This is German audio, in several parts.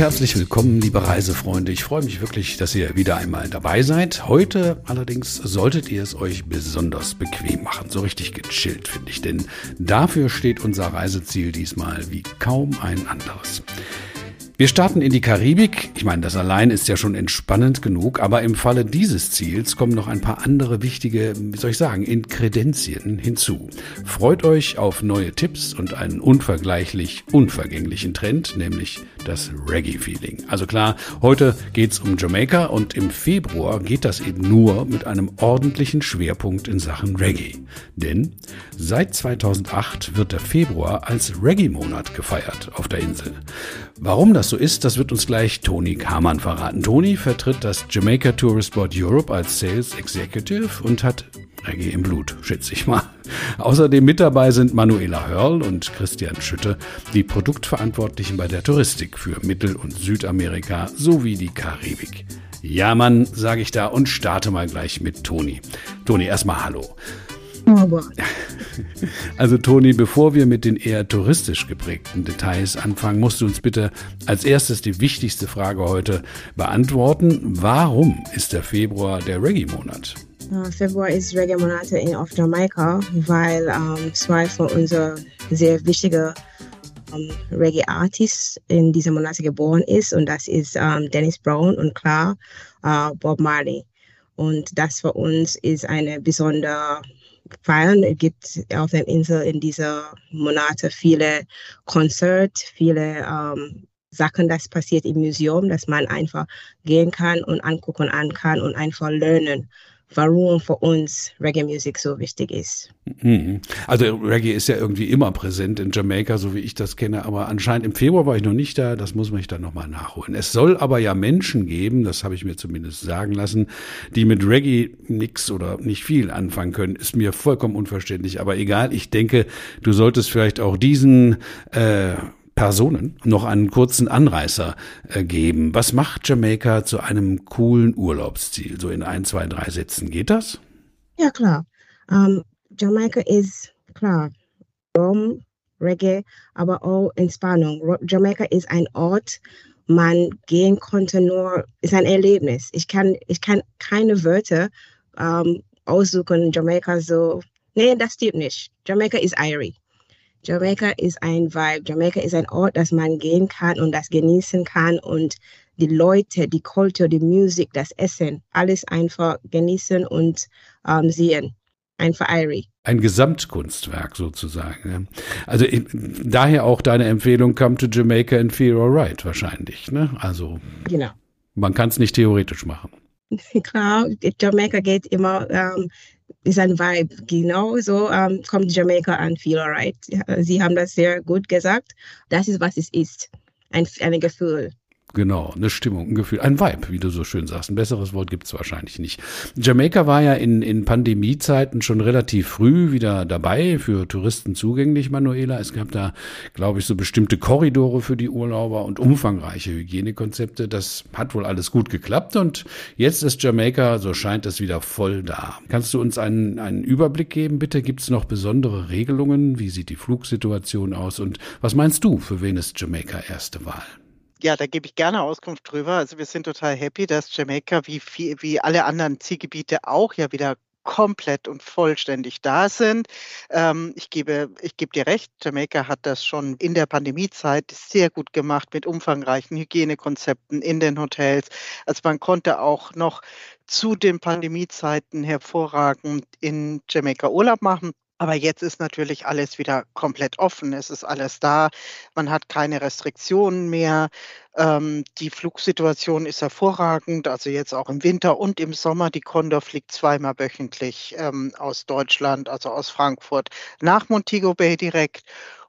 herzlich willkommen, liebe Reisefreunde. Ich freue mich wirklich, dass ihr wieder einmal dabei seid. Heute allerdings solltet ihr es euch besonders bequem machen. So richtig gechillt, finde ich. Denn dafür steht unser Reiseziel diesmal wie kaum ein anderes. Wir starten in die Karibik. Ich meine, das allein ist ja schon entspannend genug, aber im Falle dieses Ziels kommen noch ein paar andere wichtige, wie soll ich sagen, Inkredenzien hinzu. Freut euch auf neue Tipps und einen unvergleichlich unvergänglichen Trend, nämlich das Reggae-Feeling. Also klar, heute geht's um Jamaika und im Februar geht das eben nur mit einem ordentlichen Schwerpunkt in Sachen Reggae. Denn seit 2008 wird der Februar als Reggae-Monat gefeiert auf der Insel. Warum das so ist, das wird uns gleich Toni Kamann verraten. Toni vertritt das Jamaica Tourist Board Europe als Sales Executive und hat Reggae im Blut, schätze ich mal. Außerdem mit dabei sind Manuela Hörl und Christian Schütte, die Produktverantwortlichen bei der Touristik für Mittel- und Südamerika sowie die Karibik. Ja, Mann, sage ich da und starte mal gleich mit Toni. Toni, erstmal Hallo. Aber. Also Toni, bevor wir mit den eher touristisch geprägten Details anfangen, musst du uns bitte als erstes die wichtigste Frage heute beantworten. Warum ist der Februar der Reggae-Monat? Februar ist Reggae-Monat auf Jamaika, weil um, zwei von unseren sehr wichtigen um, Reggae-Artists in diesem Monat geboren ist und das ist um, Dennis Brown und klar uh, Bob Marley. Und das für uns ist eine besondere feiern. Es gibt auf der Insel in diesen Monaten viele Konzerte, viele ähm, Sachen, das passiert im Museum, dass man einfach gehen kann und angucken an kann und einfach lernen warum für uns Reggae Music so wichtig ist. Mhm. Also Reggae ist ja irgendwie immer präsent in Jamaika, so wie ich das kenne, aber anscheinend im Februar war ich noch nicht da, das muss man dann nochmal nachholen. Es soll aber ja Menschen geben, das habe ich mir zumindest sagen lassen, die mit Reggae nichts oder nicht viel anfangen können, ist mir vollkommen unverständlich, aber egal, ich denke, du solltest vielleicht auch diesen äh, Personen noch einen kurzen Anreißer äh, geben. Was macht Jamaika zu einem coolen Urlaubsziel? So in ein, zwei, drei Sätzen. Geht das? Ja, klar. Um, Jamaika ist klar. Rom, Reggae, aber auch Entspannung. Jamaika ist ein Ort, man gehen konnte nur, ist ein Erlebnis. Ich kann, ich kann keine Wörter um, aussuchen, Jamaika so, nee, das stimmt nicht. Jamaika ist Irie. Jamaika ist ein Vibe. Jamaika ist ein Ort, dass man gehen kann und das genießen kann und die Leute, die Kultur, die Musik, das Essen, alles einfach genießen und ähm, sehen. Einfach Irie. Ein Gesamtkunstwerk sozusagen. Also daher auch deine Empfehlung, come to Jamaica and feel alright wahrscheinlich. Ne? Also genau. man kann es nicht theoretisch machen. Klar, Jamaika geht immer ähm, ist ein Vibe. Genau so ähm, kommt Jamaica an Feel Alright. Sie haben das sehr gut gesagt. Das ist, was es ist. Ein, ein Gefühl. Genau, eine Stimmung, ein Gefühl, ein Vibe, wie du so schön sagst. Ein besseres Wort gibt's wahrscheinlich nicht. Jamaika war ja in, in Pandemiezeiten schon relativ früh wieder dabei, für Touristen zugänglich, Manuela. Es gab da, glaube ich, so bestimmte Korridore für die Urlauber und umfangreiche Hygienekonzepte. Das hat wohl alles gut geklappt und jetzt ist Jamaika, so scheint es, wieder voll da. Kannst du uns einen, einen Überblick geben, bitte? Gibt's noch besondere Regelungen? Wie sieht die Flugsituation aus? Und was meinst du, für wen ist Jamaika erste Wahl? Ja, da gebe ich gerne Auskunft drüber. Also wir sind total happy, dass Jamaika wie, wie alle anderen Zielgebiete auch ja wieder komplett und vollständig da sind. Ähm, ich, gebe, ich gebe dir recht, Jamaika hat das schon in der Pandemiezeit sehr gut gemacht mit umfangreichen Hygienekonzepten in den Hotels. Also man konnte auch noch zu den Pandemiezeiten hervorragend in Jamaika Urlaub machen. Aber jetzt ist natürlich alles wieder komplett offen. Es ist alles da. Man hat keine Restriktionen mehr. Ähm, die Flugsituation ist hervorragend. Also jetzt auch im Winter und im Sommer. Die Condor fliegt zweimal wöchentlich ähm, aus Deutschland, also aus Frankfurt nach Montego Bay direkt.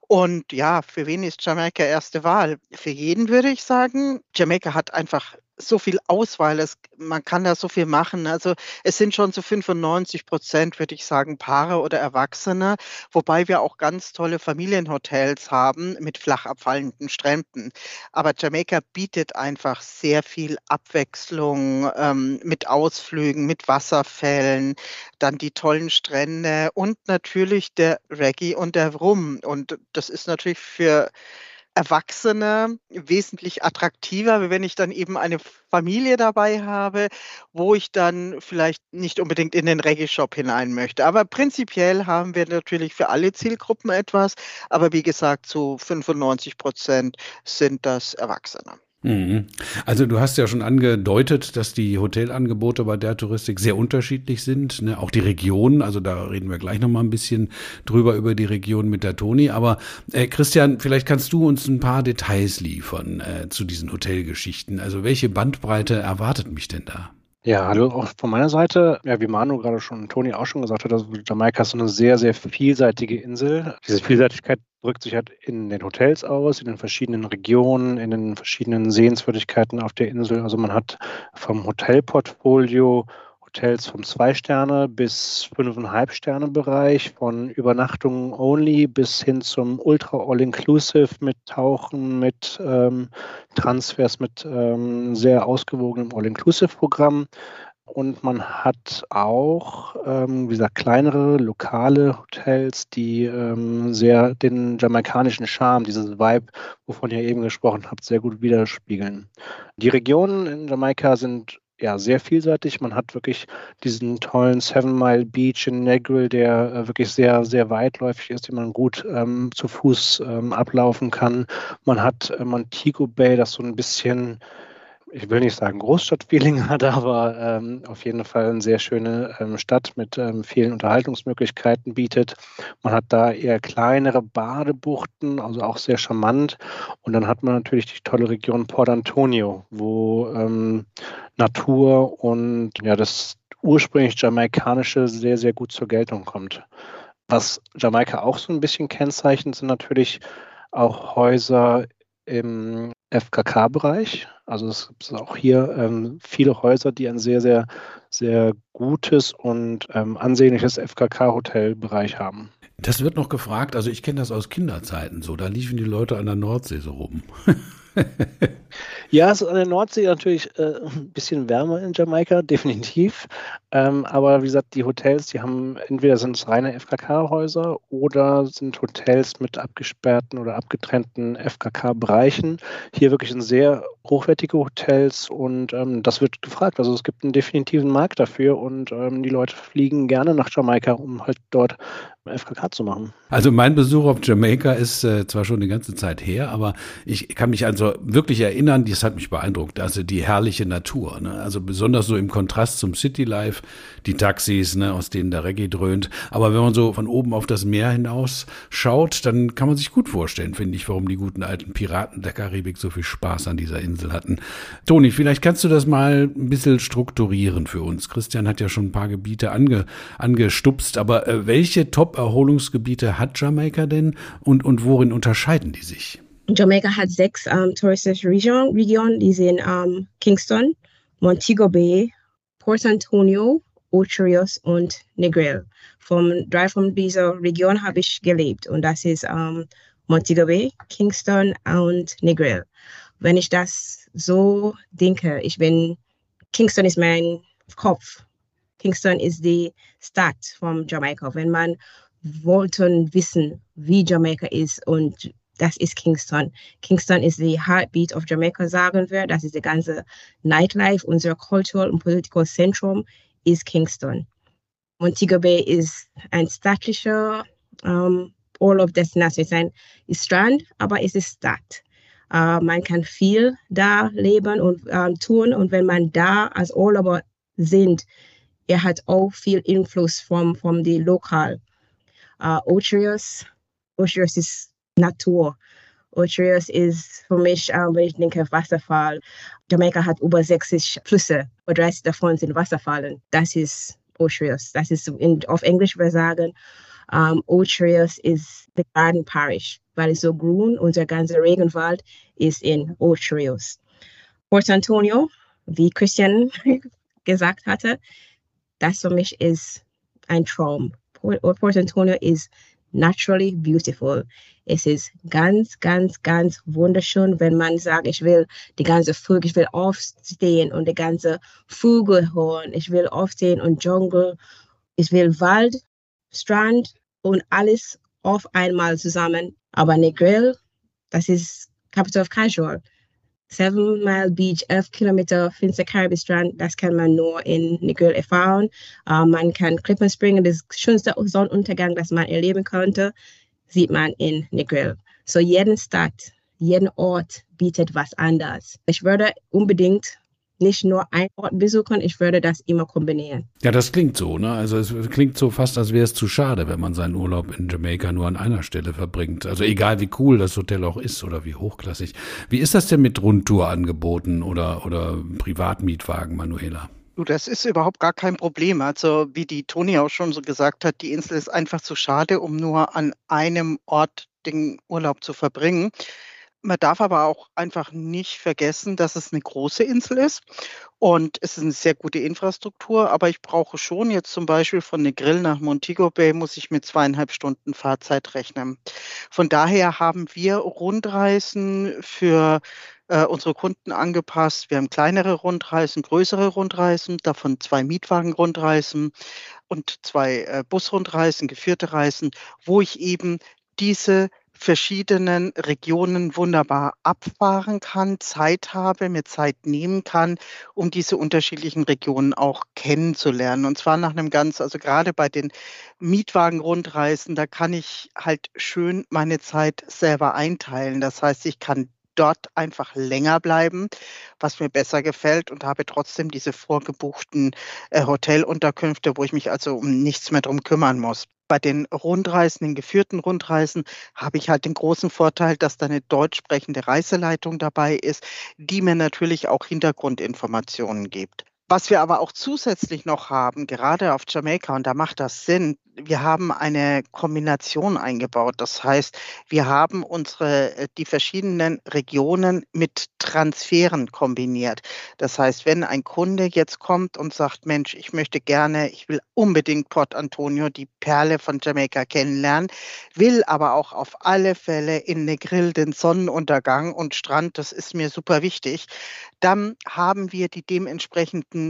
Und ja, für wen ist Jamaika erste Wahl? Für jeden würde ich sagen. Jamaika hat einfach so viel Auswahl, es, man kann da so viel machen. Also es sind schon so 95 Prozent, würde ich sagen, Paare oder Erwachsene, wobei wir auch ganz tolle Familienhotels haben mit flach abfallenden Stränden. Aber Jamaika bietet einfach sehr viel Abwechslung ähm, mit Ausflügen, mit Wasserfällen, dann die tollen Strände und natürlich der Reggae und der Rum. Und das ist natürlich für Erwachsene wesentlich attraktiver, wenn ich dann eben eine Familie dabei habe, wo ich dann vielleicht nicht unbedingt in den Reggae-Shop hinein möchte. Aber prinzipiell haben wir natürlich für alle Zielgruppen etwas. Aber wie gesagt, zu 95 Prozent sind das Erwachsene. Mhm. Also du hast ja schon angedeutet, dass die Hotelangebote bei der Touristik sehr unterschiedlich sind, ne? auch die Regionen, also da reden wir gleich noch mal ein bisschen drüber über die Region mit der Toni, aber äh, Christian, vielleicht kannst du uns ein paar Details liefern äh, zu diesen Hotelgeschichten. Also welche Bandbreite erwartet mich denn da? Ja, hallo auch von meiner Seite. Ja, wie Manu gerade schon, Toni auch schon gesagt hat, also Jamaika ist eine sehr, sehr vielseitige Insel. Diese Vielseitigkeit drückt sich halt in den Hotels aus, in den verschiedenen Regionen, in den verschiedenen Sehenswürdigkeiten auf der Insel. Also man hat vom Hotelportfolio Hotels vom Zwei-Sterne- bis Fünfeinhalb-Sterne-Bereich, von Übernachtungen only bis hin zum Ultra All-Inclusive mit Tauchen, mit ähm, Transfers, mit ähm, sehr ausgewogenem All-Inclusive-Programm. Und man hat auch, ähm, wie gesagt, kleinere lokale Hotels, die ähm, sehr den jamaikanischen Charme, dieses Vibe, wovon ihr eben gesprochen habt, sehr gut widerspiegeln. Die Regionen in Jamaika sind ja, sehr vielseitig. Man hat wirklich diesen tollen Seven Mile Beach in Negril, der äh, wirklich sehr, sehr weitläufig ist, den man gut ähm, zu Fuß ähm, ablaufen kann. Man hat äh, Montego Bay, das so ein bisschen ich will nicht sagen Großstadtfeeling hat, aber ähm, auf jeden Fall eine sehr schöne ähm, Stadt mit ähm, vielen Unterhaltungsmöglichkeiten bietet. Man hat da eher kleinere Badebuchten, also auch sehr charmant. Und dann hat man natürlich die tolle Region Port Antonio, wo ähm, Natur und ja das ursprünglich jamaikanische sehr, sehr gut zur Geltung kommt. Was Jamaika auch so ein bisschen kennzeichnet, sind natürlich auch Häuser im FKK-Bereich. Also es gibt auch hier ähm, viele Häuser, die ein sehr, sehr, sehr gutes und ähm, ansehnliches FKK-Hotelbereich haben. Das wird noch gefragt, also ich kenne das aus Kinderzeiten so, da liefen die Leute an der Nordsee so rum. ja, es ist an der Nordsee natürlich äh, ein bisschen wärmer in Jamaika, definitiv. Ähm, aber wie gesagt, die Hotels, die haben entweder sind es reine FKK-Häuser oder sind Hotels mit abgesperrten oder abgetrennten FKK-Bereichen. Hier wirklich ein sehr hochwertige Hotels und ähm, das wird gefragt. Also es gibt einen definitiven Markt dafür und ähm, die Leute fliegen gerne nach Jamaika, um halt dort FKK zu machen. Also mein Besuch auf Jamaika ist äh, zwar schon eine ganze Zeit her, aber ich kann mich also wirklich erinnern, das hat mich beeindruckt, also die herrliche Natur. Ne? Also besonders so im Kontrast zum City Life, die Taxis, ne, aus denen der Reggae dröhnt. Aber wenn man so von oben auf das Meer hinaus schaut, dann kann man sich gut vorstellen, finde ich, warum die guten alten Piraten der Karibik so viel Spaß an dieser Insel hatten. Toni, vielleicht kannst du das mal ein bisschen strukturieren für uns. Christian hat ja schon ein paar Gebiete ange, angestupst, aber äh, welche Top-Erholungsgebiete hat Jamaika denn und, und worin unterscheiden die sich? Jamaica hat sechs um, touristische Regionen, Region, die sind um, Kingston, Montego Bay, Port Antonio, Ocherios und Negril. Vom drei von dieser Region habe ich gelebt und das ist um, Montego Bay, Kingston und Negril. Wenn ich das so denke, ich bin, Kingston ist mein Kopf. Kingston ist die Stadt von Jamaika. Wenn man wollte wissen, wie Jamaika ist und das ist Kingston. Kingston is the heartbeat of Jamaica, wir. Das ist die ganze Nightlife, unser Cultural and Political Zentrum is Kingston. Montego Bay ist ein staatlicher um, Urlaub Destination. Es ist ein Strand, aber es ist Stadt. Uh, man kann viel da leben und uh, tun. Und wenn man da als Urlauber sind, er hat auch viel Einfluss vom, vom die Lokal. Uh, Ocherius, Ocherius ist Natur. Ocherius ist für mich, ähm, wenn ich denke, Wasserfall. Jamaika hat über 60 Flüsse, und 30 davon sind Wasserfallen. Das ist Ocherius. Das ist in, auf Englisch, wir sagen, um, ähm, Ocherius ist the Garden Parish, weil es so grün, unser ganzer Regenwald ist in Ocherius. Port Antonio, wie Christian gesagt hatte, das für mich ist ein Traum. Port, Port Antonio ist naturally beautiful. Es ist ganz, ganz, ganz wunderschön, wenn man sagt, ich will die ganze Vögel, ich will aufstehen und die ganze Vögel hören. Ich will aufstehen und Dschungel. Ich will Wald, Strand und alles auf einmal zusammen. Aber Negril, das ist Capital of Casual. Seven Mile Beach, 11 Kilometer Finster Caribbean Strand, das kann man nur in Negril erfahren. Uh, man kann Klippen springen, das schönste Sonnenuntergang, das man erleben konnte, sieht man in Negril. So jeden Stadt, jeden Ort bietet was anderes. Ich würde unbedingt nicht nur einen Ort besuchen, ich würde das immer kombinieren. Ja, das klingt so, ne? Also es klingt so fast, als wäre es zu schade, wenn man seinen Urlaub in Jamaika nur an einer Stelle verbringt. Also egal wie cool das Hotel auch ist oder wie hochklassig. Wie ist das denn mit Rundtourangeboten oder, oder Privatmietwagen, Manuela? Du, das ist überhaupt gar kein Problem. Also wie die Toni auch schon so gesagt hat, die Insel ist einfach zu schade, um nur an einem Ort den Urlaub zu verbringen. Man darf aber auch einfach nicht vergessen, dass es eine große Insel ist und es ist eine sehr gute Infrastruktur. Aber ich brauche schon jetzt zum Beispiel von Negril nach Montego Bay muss ich mit zweieinhalb Stunden Fahrzeit rechnen. Von daher haben wir Rundreisen für äh, unsere Kunden angepasst. Wir haben kleinere Rundreisen, größere Rundreisen, davon zwei Mietwagen-Rundreisen und zwei äh, Busrundreisen, geführte Reisen, wo ich eben diese verschiedenen Regionen wunderbar abfahren kann, Zeit habe, mir Zeit nehmen kann, um diese unterschiedlichen Regionen auch kennenzulernen. Und zwar nach einem ganz, also gerade bei den Mietwagen-Rundreisen, da kann ich halt schön meine Zeit selber einteilen. Das heißt, ich kann dort einfach länger bleiben, was mir besser gefällt und habe trotzdem diese vorgebuchten äh, Hotelunterkünfte, wo ich mich also um nichts mehr drum kümmern muss bei den Rundreisen, den geführten Rundreisen, habe ich halt den großen Vorteil, dass da eine deutsch sprechende Reiseleitung dabei ist, die mir natürlich auch Hintergrundinformationen gibt. Was wir aber auch zusätzlich noch haben, gerade auf Jamaika, und da macht das Sinn, wir haben eine Kombination eingebaut. Das heißt, wir haben unsere, äh, die verschiedenen Regionen mit Transferen kombiniert. Das heißt, wenn ein Kunde jetzt kommt und sagt, Mensch, ich möchte gerne, ich will unbedingt Port Antonio, die Perle von Jamaika kennenlernen, will aber auch auf alle Fälle in Negril den Sonnenuntergang und Strand, das ist mir super wichtig, dann haben wir die dementsprechenden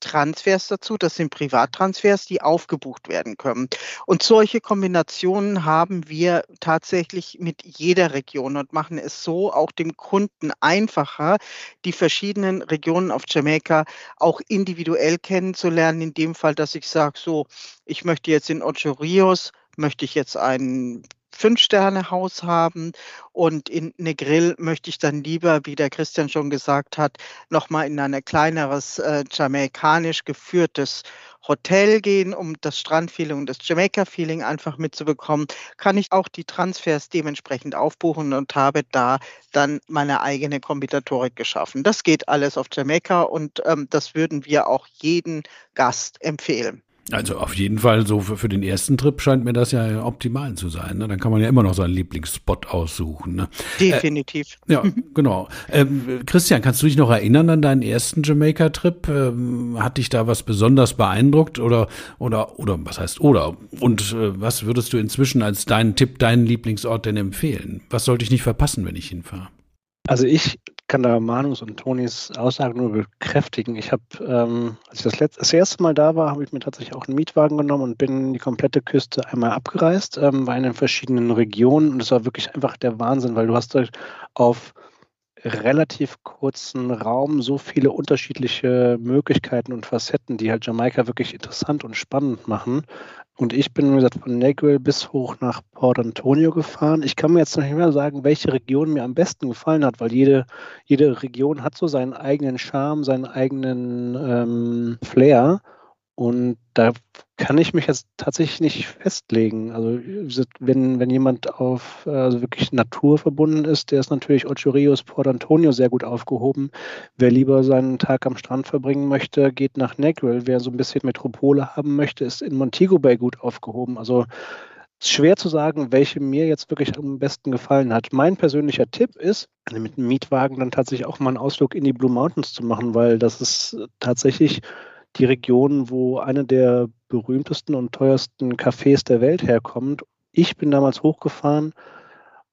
Transfers dazu. Das sind Privattransfers, die aufgebucht werden können. Und solche Kombinationen haben wir tatsächlich mit jeder Region und machen es so auch dem Kunden einfacher, die verschiedenen Regionen auf Jamaika auch individuell kennenzulernen. In dem Fall, dass ich sage, so, ich möchte jetzt in Ocho Rios, möchte ich jetzt einen Fünf-Sterne-Haus haben und in Negril möchte ich dann lieber, wie der Christian schon gesagt hat, nochmal in ein kleineres äh, jamaikanisch geführtes Hotel gehen, um das Strandfeeling und das Jamaica-Feeling einfach mitzubekommen, kann ich auch die Transfers dementsprechend aufbuchen und habe da dann meine eigene Kombinatorik geschaffen. Das geht alles auf Jamaika und ähm, das würden wir auch jeden Gast empfehlen. Also auf jeden Fall so für, für, den ersten Trip scheint mir das ja optimal zu sein. Ne? Dann kann man ja immer noch seinen Lieblingsspot aussuchen. Ne? Definitiv. Äh, ja, genau. Ähm, Christian, kannst du dich noch erinnern an deinen ersten Jamaika-Trip? Ähm, hat dich da was besonders beeindruckt oder oder oder was heißt oder? Und äh, was würdest du inzwischen als deinen Tipp, deinen Lieblingsort denn empfehlen? Was sollte ich nicht verpassen, wenn ich hinfahre? Also ich kann da Manus und Tonis Aussage nur bekräftigen. Ich habe, ähm, als ich das, letzte, das erste Mal da war, habe ich mir tatsächlich auch einen Mietwagen genommen und bin die komplette Küste einmal abgereist, ähm, war in den verschiedenen Regionen und es war wirklich einfach der Wahnsinn, weil du hast halt auf relativ kurzen Raum so viele unterschiedliche Möglichkeiten und Facetten, die halt Jamaika wirklich interessant und spannend machen. Und ich bin, wie gesagt, von Negril bis hoch nach Port Antonio gefahren. Ich kann mir jetzt noch nicht mehr sagen, welche Region mir am besten gefallen hat, weil jede, jede Region hat so seinen eigenen Charme, seinen eigenen ähm, Flair. Und da kann ich mich jetzt tatsächlich nicht festlegen. Also wenn, wenn jemand auf also wirklich naturverbunden ist, der ist natürlich Ocho Rios, Port Antonio sehr gut aufgehoben. Wer lieber seinen Tag am Strand verbringen möchte, geht nach Negril. Wer so ein bisschen Metropole haben möchte, ist in Montego Bay gut aufgehoben. Also schwer zu sagen, welche mir jetzt wirklich am besten gefallen hat. Mein persönlicher Tipp ist, mit einem Mietwagen dann tatsächlich auch mal einen Ausflug in die Blue Mountains zu machen, weil das ist tatsächlich die Region, wo eine der berühmtesten und teuersten Cafés der Welt herkommt. Ich bin damals hochgefahren,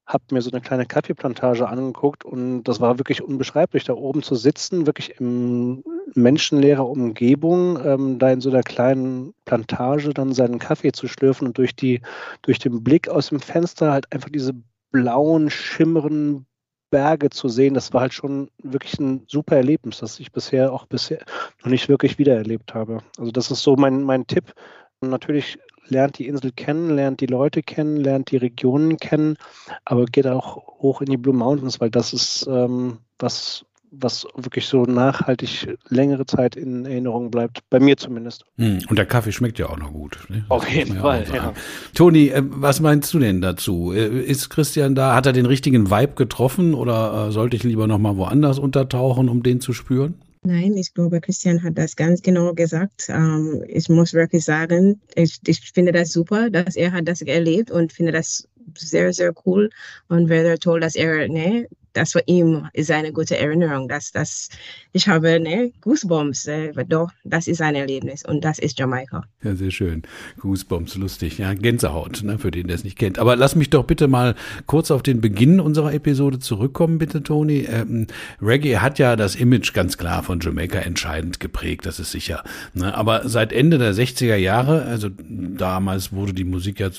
habe mir so eine kleine Kaffeeplantage angeguckt und das war wirklich unbeschreiblich, da oben zu sitzen, wirklich in menschenleerer Umgebung, ähm, da in so einer kleinen Plantage dann seinen Kaffee zu schlürfen und durch, die, durch den Blick aus dem Fenster halt einfach diese blauen, schimmernden Berge zu sehen, das war halt schon wirklich ein super Erlebnis, das ich bisher auch bisher noch nicht wirklich wiedererlebt habe. Also das ist so mein, mein Tipp. Und natürlich lernt die Insel kennen, lernt die Leute kennen, lernt die Regionen kennen, aber geht auch hoch in die Blue Mountains, weil das ist ähm, was, was wirklich so nachhaltig längere Zeit in Erinnerung bleibt, bei mir zumindest. Hm, und der Kaffee schmeckt ja auch noch gut. Ne? Auf jeden Fall, ja. Toni, äh, was meinst du denn dazu? Äh, ist Christian da, hat er den richtigen Vibe getroffen oder äh, sollte ich lieber noch mal woanders untertauchen, um den zu spüren? Nein, ich glaube, Christian hat das ganz genau gesagt. Ähm, ich muss wirklich sagen, ich, ich finde das super, dass er hat das erlebt und finde das sehr, sehr cool und wäre toll, dass er ne, das für ihn ist eine gute Erinnerung. Dass, dass ich habe ne, Goosebumps, äh, doch, das ist ein Erlebnis und das ist Jamaika. Ja, sehr schön. Goosebumps, lustig. Ja, Gänsehaut, ne, für den, der es nicht kennt. Aber lass mich doch bitte mal kurz auf den Beginn unserer Episode zurückkommen, bitte, Toni. Ähm, Reggae hat ja das Image ganz klar von Jamaika entscheidend geprägt, das ist sicher. Ne? Aber seit Ende der 60er Jahre, also damals wurde die Musik ja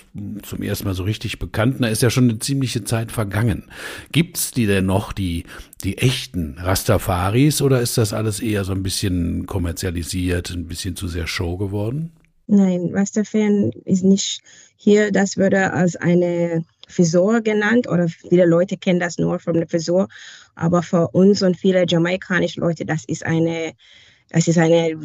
zum ersten Mal so richtig bekannt, da ist ja schon eine ziemliche Zeit vergangen. Gibt's die denn noch die, die echten Rastafaris oder ist das alles eher so ein bisschen kommerzialisiert, ein bisschen zu sehr Show geworden? Nein, Rastafarian ist nicht hier, das würde als eine Frisur genannt oder viele Leute kennen das nur von der Frisur, aber für uns und viele jamaikanische Leute, das ist eine, das ist eine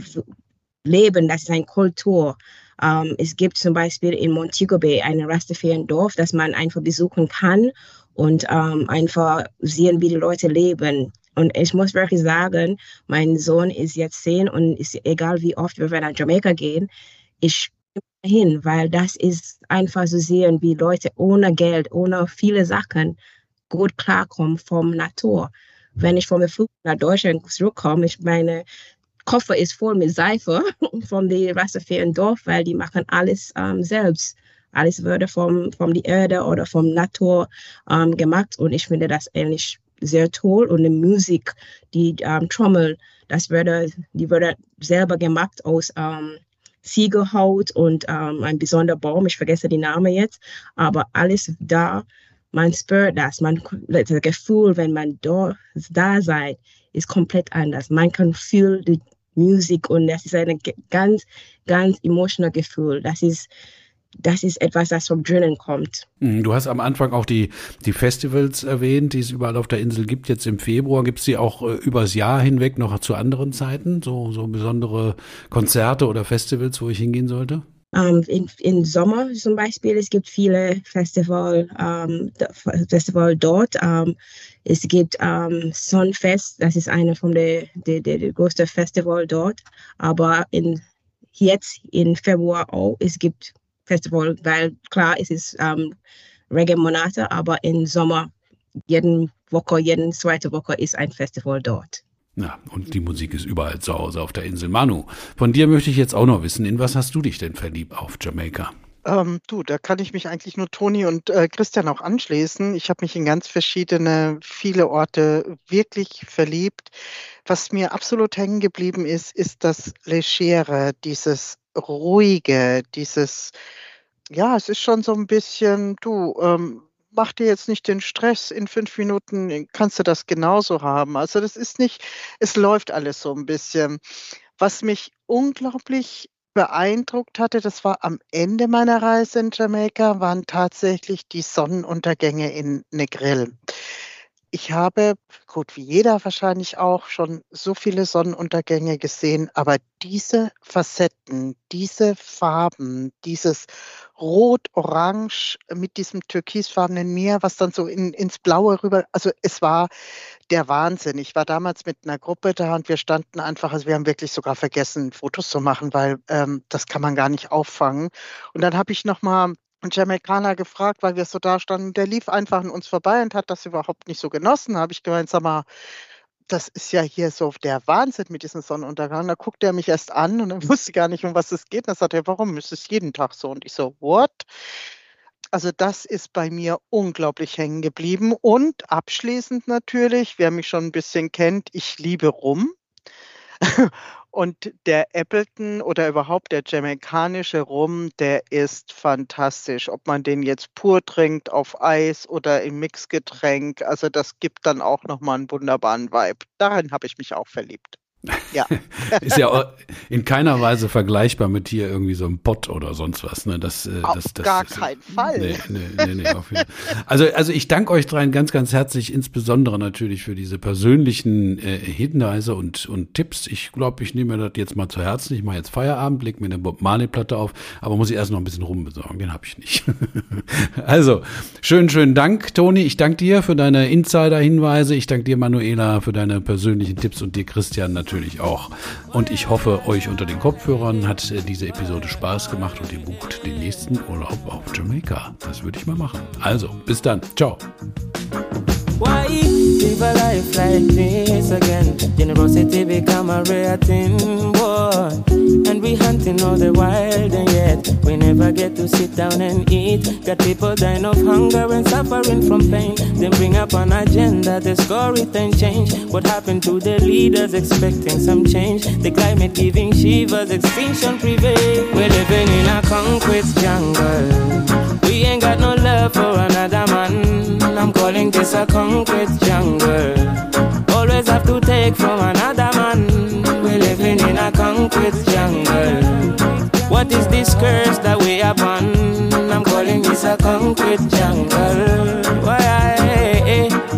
Leben, das ist eine Kultur. Um, ähm, es gibt zum Beispiel in Montego Bay ein Rastafarian-Dorf, das man einfach besuchen kann und ähm, einfach sehen, wie die Leute leben. Und ich muss wirklich sagen, mein Sohn ist jetzt zehn und ist egal wie oft wir nach Jamaika gehen, ich hin, weil das ist einfach zu sehen, wie Leute ohne Geld, ohne viele Sachen gut klarkommen vom Natur. Wenn ich vom Flug nach Deutschland zurückkomme, ich meine, Koffer ist voll mit Seife von den Rastafarian Dorf, weil die machen alles ähm, selbst. Alles wurde vom, von der Erde oder vom Natur ähm, gemacht. Und ich finde das eigentlich sehr toll. Und die Musik, die ähm, Trommel, das wurde, die wurde selber gemacht aus ähm, Ziegelhaut und ähm, ein besonderer Baum, ich vergesse die Namen jetzt, aber alles da, man spürt das, man, das Gefühl, wenn man da, da seid, ist komplett anders. Man kann fühlen die Musik und das ist ein ganz, ganz emotional Gefühl. Das ist, das ist etwas, das vom drinnen kommt. Mhm, du hast am Anfang auch die, die Festivals erwähnt, die es überall auf der Insel gibt. Jetzt im Februar gibt es die auch äh, übers Jahr hinweg noch zu anderen Zeiten, so, so besondere Konzerte oder Festivals, wo ich hingehen sollte? Um, ähm, in, in Sommer zum Beispiel, es gibt viele Festival, um, ähm, Festival dort. Um, ähm, es gibt Sunfest, das ist eine von der, der, der, der größten Festival dort. Aber in, jetzt in Februar auch, es gibt Festival, weil klar, es ist um, Reggae-Monate, aber im Sommer, jeden Woche, jeden zweite Woche ist ein Festival dort. Ja, und die Musik ist überall zu Hause auf der Insel. Manu, von dir möchte ich jetzt auch noch wissen, in was hast du dich denn verliebt auf Jamaika? Ähm, du, da kann ich mich eigentlich nur Toni und äh, Christian auch anschließen. Ich habe mich in ganz verschiedene, viele Orte wirklich verliebt. Was mir absolut hängen geblieben ist, ist das Legere, dieses Ruhige, dieses, ja, es ist schon so ein bisschen, du, ähm, mach dir jetzt nicht den Stress, in fünf Minuten kannst du das genauso haben. Also das ist nicht, es läuft alles so ein bisschen. Was mich unglaublich beeindruckt hatte, das war am Ende meiner Reise in Jamaika, waren tatsächlich die Sonnenuntergänge in Negril. Ich habe, gut wie jeder wahrscheinlich auch, schon so viele Sonnenuntergänge gesehen, aber diese Facetten, diese Farben, dieses Rot, Orange mit diesem türkisfarbenen Meer, was dann so in, ins Blaue rüber, also es war der Wahnsinn. Ich war damals mit einer Gruppe da und wir standen einfach, also wir haben wirklich sogar vergessen, Fotos zu machen, weil ähm, das kann man gar nicht auffangen. Und dann habe ich nochmal Jamaikaner gefragt, weil wir so da standen. Der lief einfach an uns vorbei und hat das überhaupt nicht so genossen. Habe ich gemeint, sag mal, das ist ja hier so der Wahnsinn mit diesem Sonnenuntergang. Da guckt er mich erst an und er wusste gar nicht, um was es geht. Dann sagt er, warum ist es jeden Tag so? Und ich so, what? Also das ist bei mir unglaublich hängen geblieben. Und abschließend natürlich, wer mich schon ein bisschen kennt, ich liebe Rum. Und der Appleton oder überhaupt der jamaikanische Rum, der ist fantastisch. Ob man den jetzt pur trinkt, auf Eis oder im Mixgetränk, also das gibt dann auch nochmal einen wunderbaren Vibe. Darin habe ich mich auch verliebt. Ja. ist ja in keiner Weise vergleichbar mit hier irgendwie so einem Pott oder sonst was. Ne? Das, äh, Auf das, das, gar das, keinen Fall. Nee, nee, nee, nee auf jeden. Also, also ich danke euch dreien ganz, ganz herzlich, insbesondere natürlich für diese persönlichen äh, Hinweise und, und Tipps. Ich glaube, ich nehme mir das jetzt mal zu Herzen. Ich mache jetzt Feierabend, leg mir eine Bob Marley-Platte auf, aber muss ich erst noch ein bisschen rumbesorgen. Den habe ich nicht. also, schönen, schönen Dank, Toni. Ich danke dir für deine Insider-Hinweise. Ich danke dir, Manuela, für deine persönlichen Tipps und dir, Christian, natürlich natürlich auch. Und ich hoffe, euch unter den Kopfhörern hat äh, diese Episode Spaß gemacht und ihr bucht den nächsten Urlaub auf Jamaika. Das würde ich mal machen. Also, bis dann. Ciao. Why live a life like this again? Generosity become a rare thing, boy. And we hunting all the wild, and yet we never get to sit down and eat. Got people dying of hunger and suffering from pain. Then bring up an agenda, the story then change. What happened to the leaders expecting some change? The climate giving shivers, extinction prevail. We're living in a concrete jungle. We ain't got no love for another man. I'm calling this a concrete jungle. Always have to take from another man. We're living in a concrete jungle. What is this curse that we upon? I'm calling this a concrete jungle. Why I eh, eh.